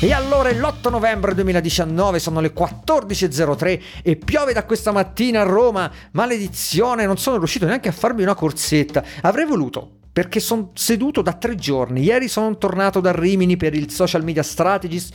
E allora è l'8 novembre 2019, sono le 14.03 e piove da questa mattina a Roma. Maledizione, non sono riuscito neanche a farmi una corsetta. Avrei voluto, perché sono seduto da tre giorni. Ieri sono tornato da Rimini per il Social Media Strategist.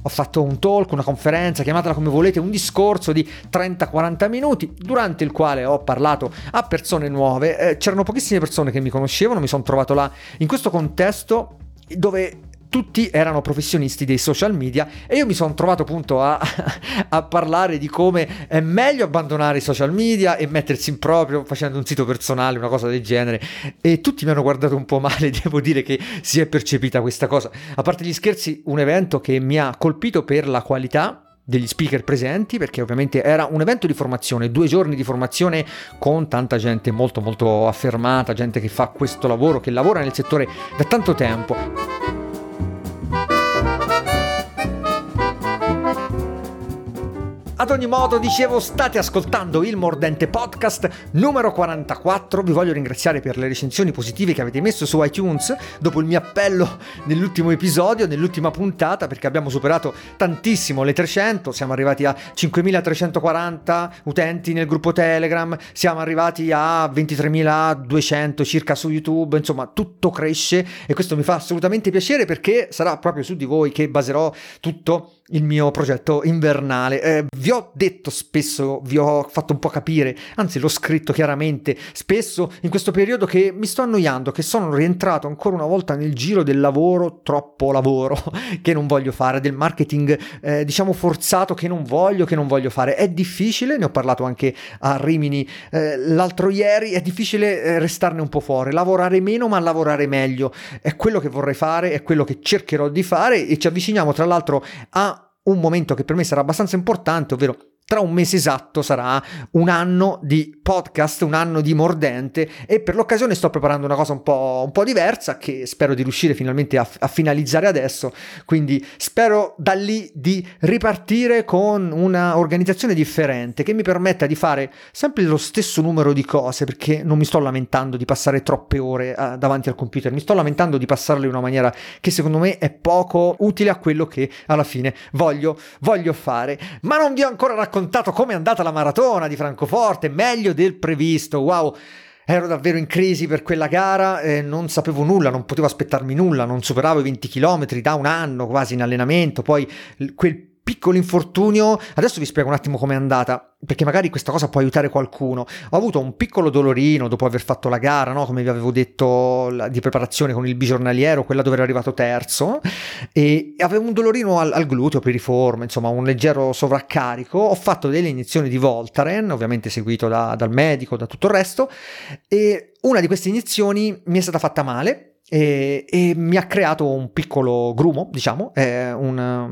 Ho fatto un talk, una conferenza, chiamatela come volete, un discorso di 30-40 minuti, durante il quale ho parlato a persone nuove. Eh, c'erano pochissime persone che mi conoscevano, mi sono trovato là in questo contesto dove tutti erano professionisti dei social media e io mi sono trovato appunto a, a, parlare di come è meglio abbandonare i social media e mettersi in proprio facendo un sito personale, una cosa del genere e tutti mi hanno guardato un po' male, devo dire che si è percepita questa cosa. A parte gli scherzi, un evento che mi ha colpito per la qualità degli speaker presenti perché ovviamente era un evento di formazione, due giorni di formazione con tanta gente molto molto affermata, gente che fa questo lavoro, che lavora nel settore da tanto tempo. Ad ogni modo, dicevo, state ascoltando il Mordente Podcast numero 44. Vi voglio ringraziare per le recensioni positive che avete messo su iTunes dopo il mio appello nell'ultimo episodio, nell'ultima puntata, perché abbiamo superato tantissimo le 300. Siamo arrivati a 5340 utenti nel gruppo Telegram, siamo arrivati a 23200 circa su YouTube. Insomma, tutto cresce e questo mi fa assolutamente piacere perché sarà proprio su di voi che baserò tutto il mio progetto invernale. Eh, vi ho detto spesso, vi ho fatto un po' capire, anzi l'ho scritto chiaramente, spesso in questo periodo che mi sto annoiando, che sono rientrato ancora una volta nel giro del lavoro, troppo lavoro, che non voglio fare, del marketing eh, diciamo forzato che non voglio, che non voglio fare. È difficile, ne ho parlato anche a Rimini eh, l'altro ieri, è difficile eh, restarne un po' fuori, lavorare meno ma lavorare meglio. È quello che vorrei fare, è quello che cercherò di fare e ci avviciniamo tra l'altro a un momento che per me sarà abbastanza importante, ovvero tra un mese esatto sarà un anno di podcast, un anno di mordente e per l'occasione sto preparando una cosa un po', un po diversa che spero di riuscire finalmente a, a, finalizzare adesso, quindi spero da lì di ripartire con una organizzazione differente che mi permetta di fare sempre lo stesso numero di cose perché non mi sto lamentando di passare troppe ore uh, davanti al computer, mi sto lamentando di passarle in una maniera che secondo me è poco utile a quello che alla fine voglio, voglio fare, ma non vi ho ancora raccontato raccontato come è andata la maratona di Francoforte, meglio del previsto, wow. Ero davvero in crisi per quella gara, eh, non sapevo nulla, non potevo aspettarmi nulla, non superavo i 20 km da un anno quasi in allenamento, poi quel piccolo infortunio, adesso vi spiego un attimo com'è andata, perché magari questa cosa può aiutare qualcuno. Ho avuto un piccolo dolorino dopo aver fatto la gara, no? come vi avevo detto, la, di preparazione con il bigiornaliero, quella dove ero arrivato terzo, e avevo un dolorino al, al gluteo per riforma, insomma un leggero sovraccarico. Ho fatto delle iniezioni di Voltaren, ovviamente seguito da, dal medico, da tutto il resto, e una di queste iniezioni mi è stata fatta male e, e, mi ha creato un piccolo grumo, diciamo, eh, una,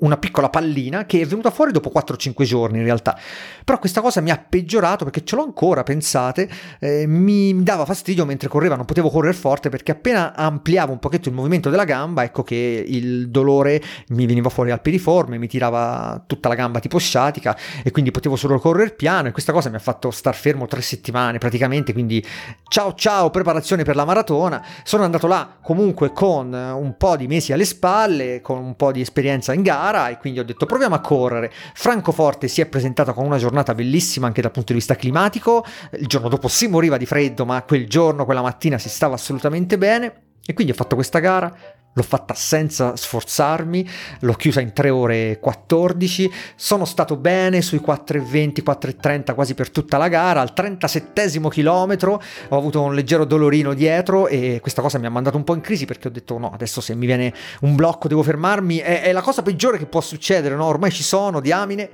una, piccola pallina che è venuta fuori dopo 4-5 giorni in realtà. Però questa cosa mi ha peggiorato perché ce l'ho ancora, pensate, eh, mi dava fastidio mentre correva, non potevo correre forte perché appena ampliavo un pochetto il movimento della gamba, ecco che il dolore mi veniva fuori al piriforme, mi tirava tutta la gamba tipo sciatica e quindi potevo solo correre piano e questa cosa mi ha fatto star fermo tre settimane praticamente, quindi ciao ciao, preparazione per la maratona, sono andato là comunque con un po' di mesi alle spalle, con un po' di esperienza in gara e quindi ho detto proviamo a correre. Francoforte si è presentata con una giornata bellissima anche dal punto di vista climatico, il giorno dopo si moriva di freddo ma quel giorno, quella mattina si stava assolutamente bene. E quindi ho fatto questa gara L'ho fatta senza sforzarmi, l'ho chiusa in 3 ore e 14, sono stato bene sui 4,20, 4,30 quasi per tutta la gara, al 37 chilometro ho avuto un leggero dolorino dietro e questa cosa mi ha mandato un po' in crisi perché ho detto no, adesso se mi viene un blocco devo fermarmi, è, è la cosa peggiore che può succedere, no? ormai ci sono, diamine,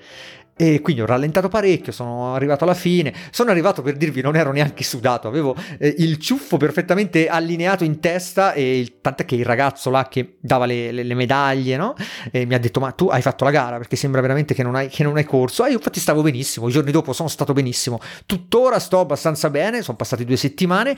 e quindi ho rallentato parecchio, sono arrivato alla fine, sono arrivato per dirvi non ero neanche sudato, avevo eh, il ciuffo perfettamente allineato in testa e il, tant'è che il ragazzo là che dava le, le, le medaglie no? mi ha detto ma tu hai fatto la gara perché sembra veramente che non hai, che non hai corso, e io infatti stavo benissimo, i giorni dopo sono stato benissimo, tuttora sto abbastanza bene, sono passate due settimane.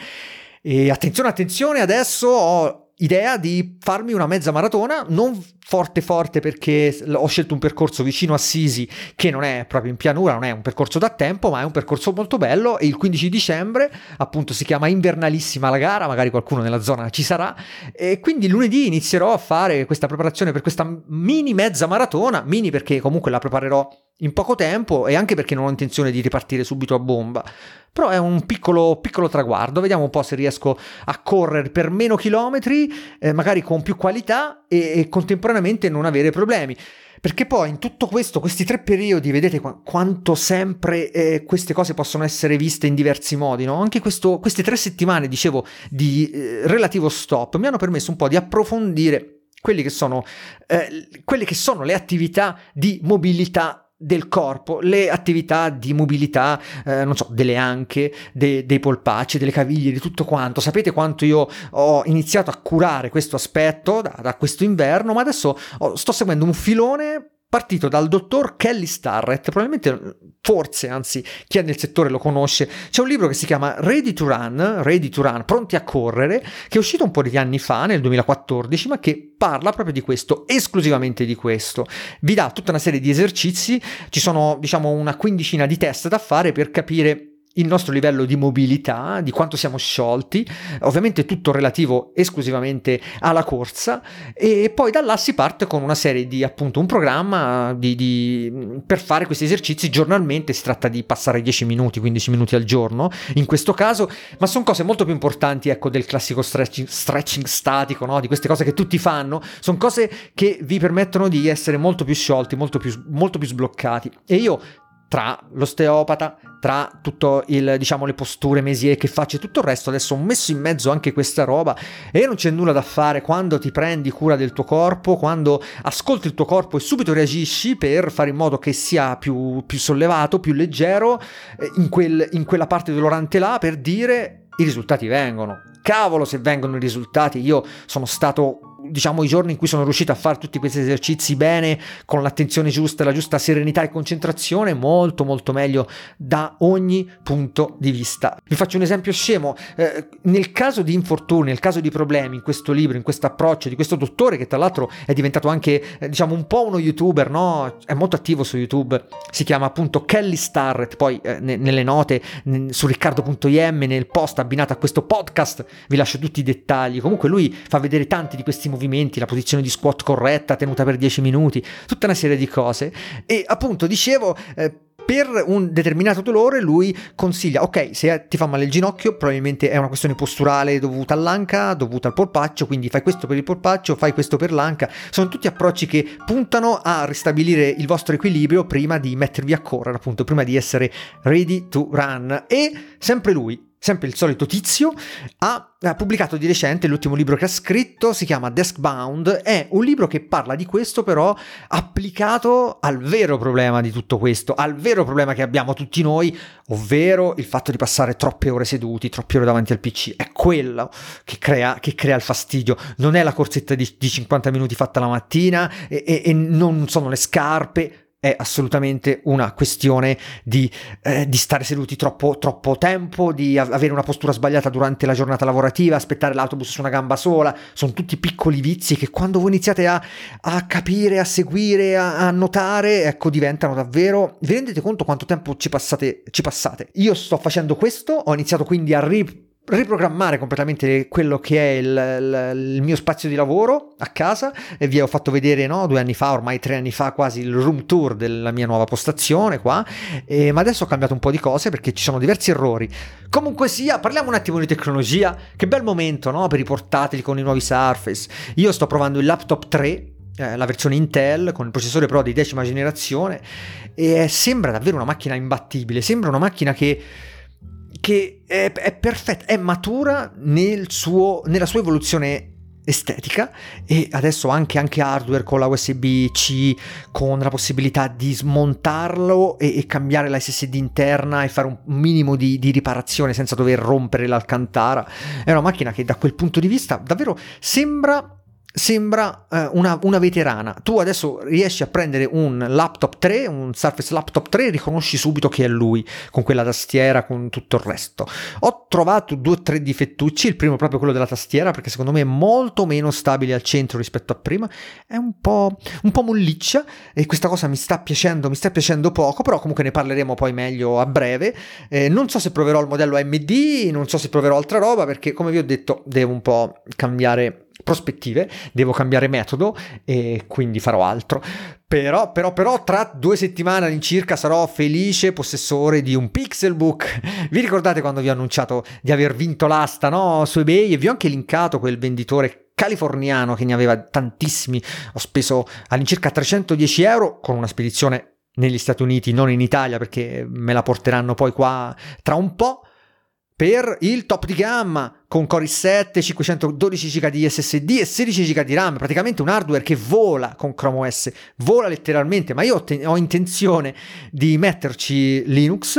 E attenzione attenzione adesso ho idea di farmi una mezza maratona, non forte forte perché ho scelto un percorso vicino a Sisi che non è proprio in pianura, non è un percorso da tempo, ma è un percorso molto bello. E il 15 dicembre appunto si chiama invernalissima la gara, magari qualcuno nella zona ci sarà. E quindi lunedì inizierò a fare questa preparazione per questa mini mezza maratona, mini perché comunque la preparerò in poco tempo e anche perché non ho intenzione di ripartire subito a bomba. Però è un piccolo, piccolo traguardo, vediamo un po' se riesco a correre per meno chilometri, eh, magari con più qualità e, e contemporaneamente non avere problemi. Perché poi in tutto questo, questi tre periodi, vedete qu- quanto sempre eh, queste cose possono essere viste in diversi modi, no? Anche questo, queste tre settimane, dicevo, di eh, relativo stop mi hanno permesso un po' di approfondire quelli che sono, eh, quelle che sono le attività di mobilità del corpo, le attività di mobilità, eh, non so, delle anche, de, dei polpacci, delle caviglie, di tutto quanto. Sapete quanto io ho iniziato a curare questo aspetto da, da questo inverno, ma adesso ho, sto seguendo un filone partito dal dottor Kelly Starrett, probabilmente, forse, anzi, chi è nel settore lo conosce. C'è un libro che si chiama Ready to Run, Ready to Run, pronti a correre, che è uscito un po' di anni fa, nel 2014, ma che parla proprio di questo, esclusivamente di questo. Vi dà tutta una serie di esercizi, ci sono, diciamo, una quindicina di test da fare per capire il nostro livello di mobilità, di quanto siamo sciolti, ovviamente tutto relativo esclusivamente alla corsa e poi da là si parte con una serie di appunto un programma di, di, per fare questi esercizi. Giornalmente, si tratta di passare 10 minuti, 15 minuti al giorno in questo caso, ma sono cose molto più importanti ecco del classico stretching, stretching statico, no? di queste cose che tutti fanno, sono cose che vi permettono di essere molto più sciolti, molto più, molto più sbloccati. E io tra l'osteopata, tra tutto il, diciamo, le posture mesie che faccio e tutto il resto, adesso ho messo in mezzo anche questa roba e non c'è nulla da fare quando ti prendi cura del tuo corpo, quando ascolti il tuo corpo e subito reagisci per fare in modo che sia più, più sollevato, più leggero eh, in, quel, in quella parte dolorante là per dire i risultati vengono. Cavolo se vengono i risultati, io sono stato diciamo, i giorni in cui sono riuscito a fare tutti questi esercizi bene, con l'attenzione giusta, la giusta serenità e concentrazione, molto molto meglio da ogni punto di vista. Vi faccio un esempio scemo, eh, nel caso di infortuni, nel caso di problemi in questo libro, in questo approccio di questo dottore che tra l'altro è diventato anche, eh, diciamo, un po' uno youtuber, no? È molto attivo su YouTube, si chiama appunto Kelly Starrett, poi eh, ne- nelle note n- su riccardo.im, nel post abbinato a questo podcast, vi lascio tutti i dettagli. Comunque lui fa vedere tanti di questi movimenti, la posizione di squat corretta tenuta per 10 minuti, tutta una serie di cose. E appunto dicevo... Eh, per un determinato dolore lui consiglia, ok, se ti fa male il ginocchio, probabilmente è una questione posturale dovuta all'anca, dovuta al polpaccio, quindi fai questo per il polpaccio, fai questo per l'anca. Sono tutti approcci che puntano a ristabilire il vostro equilibrio prima di mettervi a correre, appunto, prima di essere ready to run. E sempre lui, sempre il solito tizio, ha, ha, pubblicato di recente l'ultimo libro che ha scritto, si chiama Deskbound, è un libro che parla di questo però applicato al vero problema di tutto questo, al vero problema che abbiamo tutti noi, ovvero il fatto di passare troppe ore seduti, troppe ore davanti al PC, è quello che crea, che crea il fastidio, non è la corsetta di, di 50 minuti fatta la mattina e, e, e non sono le scarpe, è assolutamente una questione di, eh, di stare seduti troppo, troppo, tempo, di avere una postura sbagliata durante la giornata lavorativa, aspettare l'autobus su una gamba sola, sono tutti piccoli vizi che quando voi iniziate a, a capire, a seguire, a, a, notare, ecco, diventano davvero... Vi rendete conto quanto tempo ci passate? Ci passate? Io sto facendo questo, ho iniziato quindi a ri riprogrammare completamente quello che è il, il, il, mio spazio di lavoro a casa. E vi ho fatto vedere no, due anni fa, ormai tre anni fa quasi il room tour della mia nuova postazione qua, e, ma adesso ho cambiato un po' di cose perché ci sono diversi errori. Comunque sia, parliamo un attimo di tecnologia, che bel momento no, per i portatili con i nuovi Surface. Io sto provando il laptop 3 eh, la versione Intel con il processore Pro di decima generazione. E sembra davvero una macchina imbattibile, sembra una macchina che che è, è perfetta, è matura nel suo, nella sua evoluzione estetica e adesso anche, anche hardware con la USB-C con la possibilità di smontarlo e, e, cambiare la SSD interna e fare un minimo di, di, riparazione senza dover rompere l'alcantara. È una macchina che da quel punto di vista davvero sembra sembra eh, una, una, veterana. Tu adesso riesci a prendere un laptop 3, un Surface Laptop 3 e riconosci subito che è lui, con quella tastiera, con tutto il resto. Ho trovato due o tre difettucci, il primo è proprio quello della tastiera, perché secondo me è molto meno stabile al centro rispetto a prima, è un po', un po' molliccia e questa cosa mi sta piacendo, mi sta piacendo poco, però comunque ne parleremo poi meglio a breve. Eh, non so se proverò il modello AMD, non so se proverò altra roba, perché come vi ho detto devo un po' cambiare prospettive, devo cambiare metodo e quindi farò altro. Però, però, però, tra due settimane all'incirca sarò felice possessore di un Pixelbook. Vi ricordate quando vi ho annunciato di aver vinto l'asta no? su eBay e vi ho anche linkato quel venditore californiano che ne aveva tantissimi. Ho speso all'incirca 310 euro con una spedizione negli Stati Uniti, non in Italia perché me la porteranno poi qua tra un po' per il top di gamma con Core i7, 512 GB di SSD e 16 GB di RAM, praticamente un hardware che vola con Chrome OS, vola letteralmente, ma io ho, te- ho intenzione di metterci Linux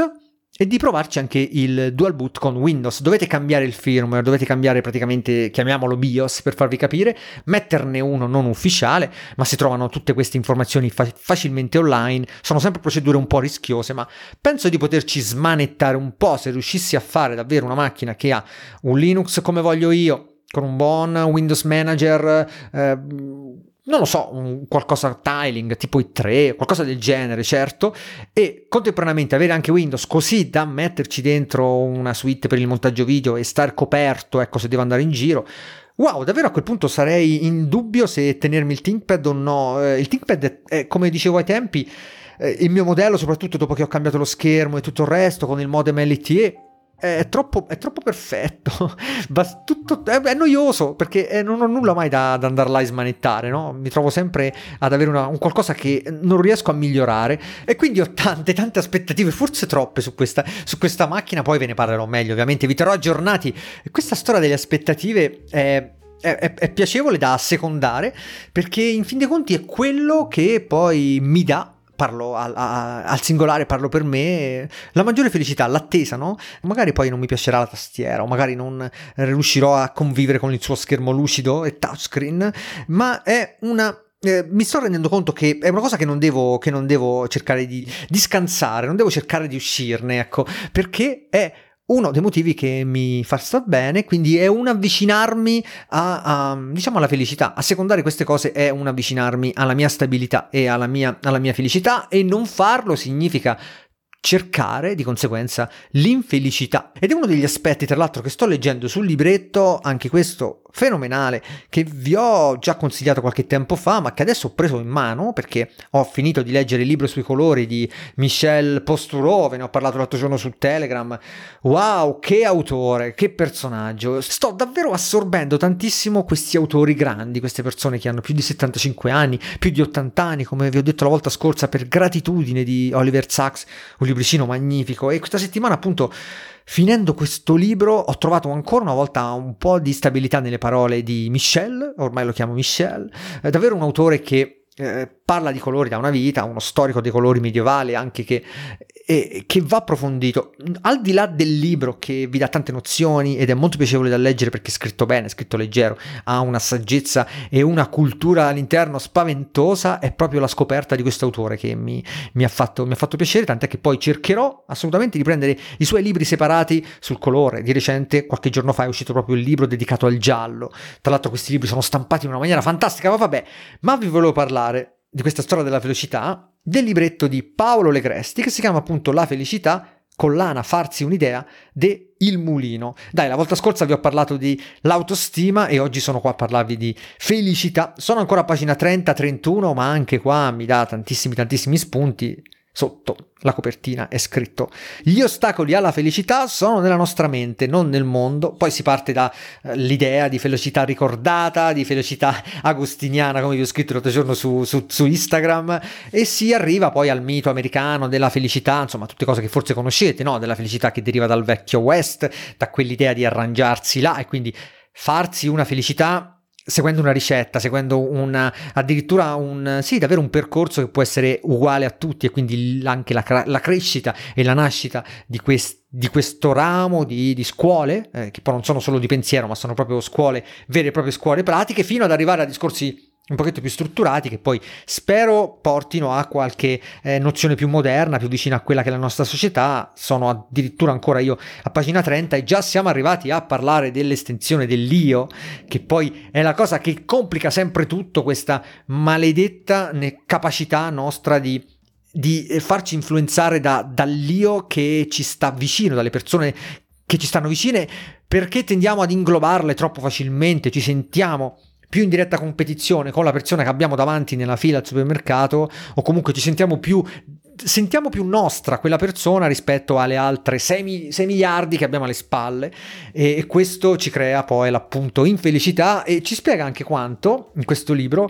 e di provarci anche il dual boot con Windows. Dovete cambiare il firmware, dovete cambiare praticamente, chiamiamolo BIOS per farvi capire, metterne uno non ufficiale, ma si trovano tutte queste informazioni fa- facilmente online. Sono sempre procedure un po' rischiose, ma penso di poterci smanettare un po' se riuscissi a fare davvero una macchina che ha un Linux come voglio io, con un buon Windows Manager. Eh, non lo so, un qualcosa tiling tipo i3, qualcosa del genere, certo, e contemporaneamente avere anche Windows così da metterci dentro una suite per il montaggio video e star coperto, ecco, se devo andare in giro. Wow, davvero a quel punto sarei in dubbio se tenermi il ThinkPad o no. Eh, il ThinkPad, è, come dicevo ai tempi, eh, il mio modello, soprattutto dopo che ho cambiato lo schermo e tutto il resto con il modem LTE, è troppo, è troppo perfetto, tutto, è, è, noioso perché eh, non ho nulla mai da, da andare là a smanettare, no? mi trovo sempre ad avere una, un qualcosa che non riesco a migliorare e quindi ho tante tante aspettative, forse troppe su questa, su questa macchina, poi ve ne parlerò meglio ovviamente, vi terrò aggiornati. Questa storia delle aspettative è... È, è, è, piacevole da secondare perché in fin dei conti è quello che poi mi dà parlo a, a, al singolare, parlo per me, la maggiore felicità, l'attesa, no? Magari poi non mi piacerà la tastiera, o magari non riuscirò a convivere con il suo schermo lucido e touchscreen, ma è una eh, mi sto rendendo conto che è una cosa che non devo, che non devo cercare di, di, scansare, non devo cercare di uscirne, ecco, perché è uno dei motivi che mi fa star bene, quindi è un avvicinarmi a, a, diciamo alla felicità. A secondare queste cose è un avvicinarmi alla mia stabilità e alla mia, alla mia felicità e non farlo significa cercare di conseguenza l'infelicità. Ed è uno degli aspetti, tra l'altro, che sto leggendo sul libretto, anche questo fenomenale, che vi ho già consigliato qualche tempo fa, ma che adesso ho preso in mano perché ho finito di leggere il libro sui colori di Michel Posturove, ne ho parlato l'altro giorno su Telegram. Wow, che autore, che personaggio! Sto davvero assorbendo tantissimo questi autori grandi, queste persone che hanno più di 75 anni, più di 80 anni, come vi ho detto la volta scorsa, per gratitudine di Oliver Sacks, un libricino magnifico. E questa settimana appunto Finendo questo libro ho trovato ancora una volta un po' di stabilità nelle parole di Michel, ormai lo chiamo Michel, è davvero un autore che eh, parla di colori da una vita, uno storico dei colori medievale anche che, eh, che, va approfondito. Al di là del libro che vi dà tante nozioni ed è molto piacevole da leggere perché è scritto bene, è scritto leggero, ha una saggezza e una cultura all'interno spaventosa, è proprio la scoperta di questo autore che mi, mi, ha fatto, mi ha fatto piacere, tant'è che poi cercherò assolutamente di prendere i suoi libri separati sul colore. Di recente, qualche giorno fa, è uscito proprio il libro dedicato al giallo. Tra l'altro questi libri sono stampati in una maniera fantastica, ma vabbè, ma vi volevo parlare di questa storia della velocità del libretto di Paolo Legresti che si chiama appunto La felicità collana farsi un'idea de Il Mulino. Dai, la volta scorsa vi ho parlato di l'autostima e oggi sono qua a parlarvi di felicità. Sono ancora a pagina 30-31, ma anche qua mi dà tantissimi tantissimi spunti sotto la copertina è scritto gli ostacoli alla felicità sono nella nostra mente, non nel mondo. Poi si parte dall'idea eh, di felicità ricordata, di felicità agostiniana, come vi ho scritto l'altro giorno su, su, su, Instagram, e si arriva poi al mito americano della felicità, insomma, tutte cose che forse conoscete, no? Della felicità che deriva dal vecchio West, da quell'idea di arrangiarsi là e quindi farsi una felicità seguendo una ricetta, seguendo una, addirittura un, sì, davvero un percorso che può essere uguale a tutti e quindi anche la, la crescita e la nascita di, quest, di questo ramo di, di scuole, eh, che poi non sono solo di pensiero, ma sono proprio scuole, vere e proprie scuole pratiche, fino ad arrivare a discorsi un pochetto più strutturati che poi spero portino a qualche eh, nozione più moderna, più vicina a quella che è la nostra società. Sono addirittura ancora io a pagina 30 e già siamo arrivati a parlare dell'estensione dell'io, che poi è la cosa che complica sempre tutto, questa maledetta capacità nostra di di eh, farci influenzare da, dall'io che ci sta vicino, dalle persone che ci stanno vicine, perché tendiamo ad inglobarle troppo facilmente, ci sentiamo più in diretta competizione con la persona che abbiamo davanti nella fila al supermercato o comunque ci sentiamo più sentiamo più nostra quella persona rispetto alle altre 6, 6 miliardi che abbiamo alle spalle. E, e, questo ci crea poi l'appunto infelicità e ci spiega anche quanto in questo libro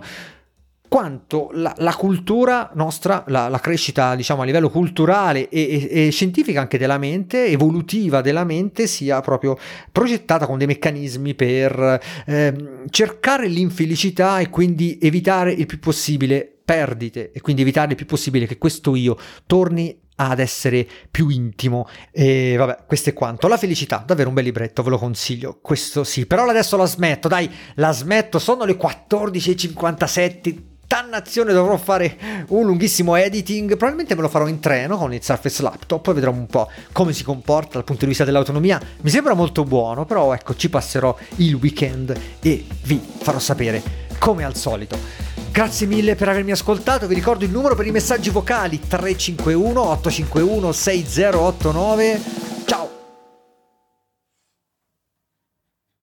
quanto la, la cultura nostra, la, la, crescita diciamo a livello culturale e, e, e, scientifica anche della mente, evolutiva della mente, sia proprio progettata con dei meccanismi per eh, cercare l'infelicità e quindi evitare il più possibile perdite e quindi evitare il più possibile che questo io torni ad essere più intimo. E vabbè questo è quanto. La felicità davvero un bel libretto ve lo consiglio. Questo sì. Però adesso la smetto dai la smetto. Sono le 14.57 dannazione dovrò fare un lunghissimo editing, probabilmente me lo farò in treno con il Surface Laptop, poi vedremo un po' come si comporta dal punto di vista dell'autonomia. Mi sembra molto buono, però ecco, ci passerò il weekend e vi farò sapere come al solito. Grazie mille per avermi ascoltato, vi ricordo il numero per i messaggi vocali 351 851 6089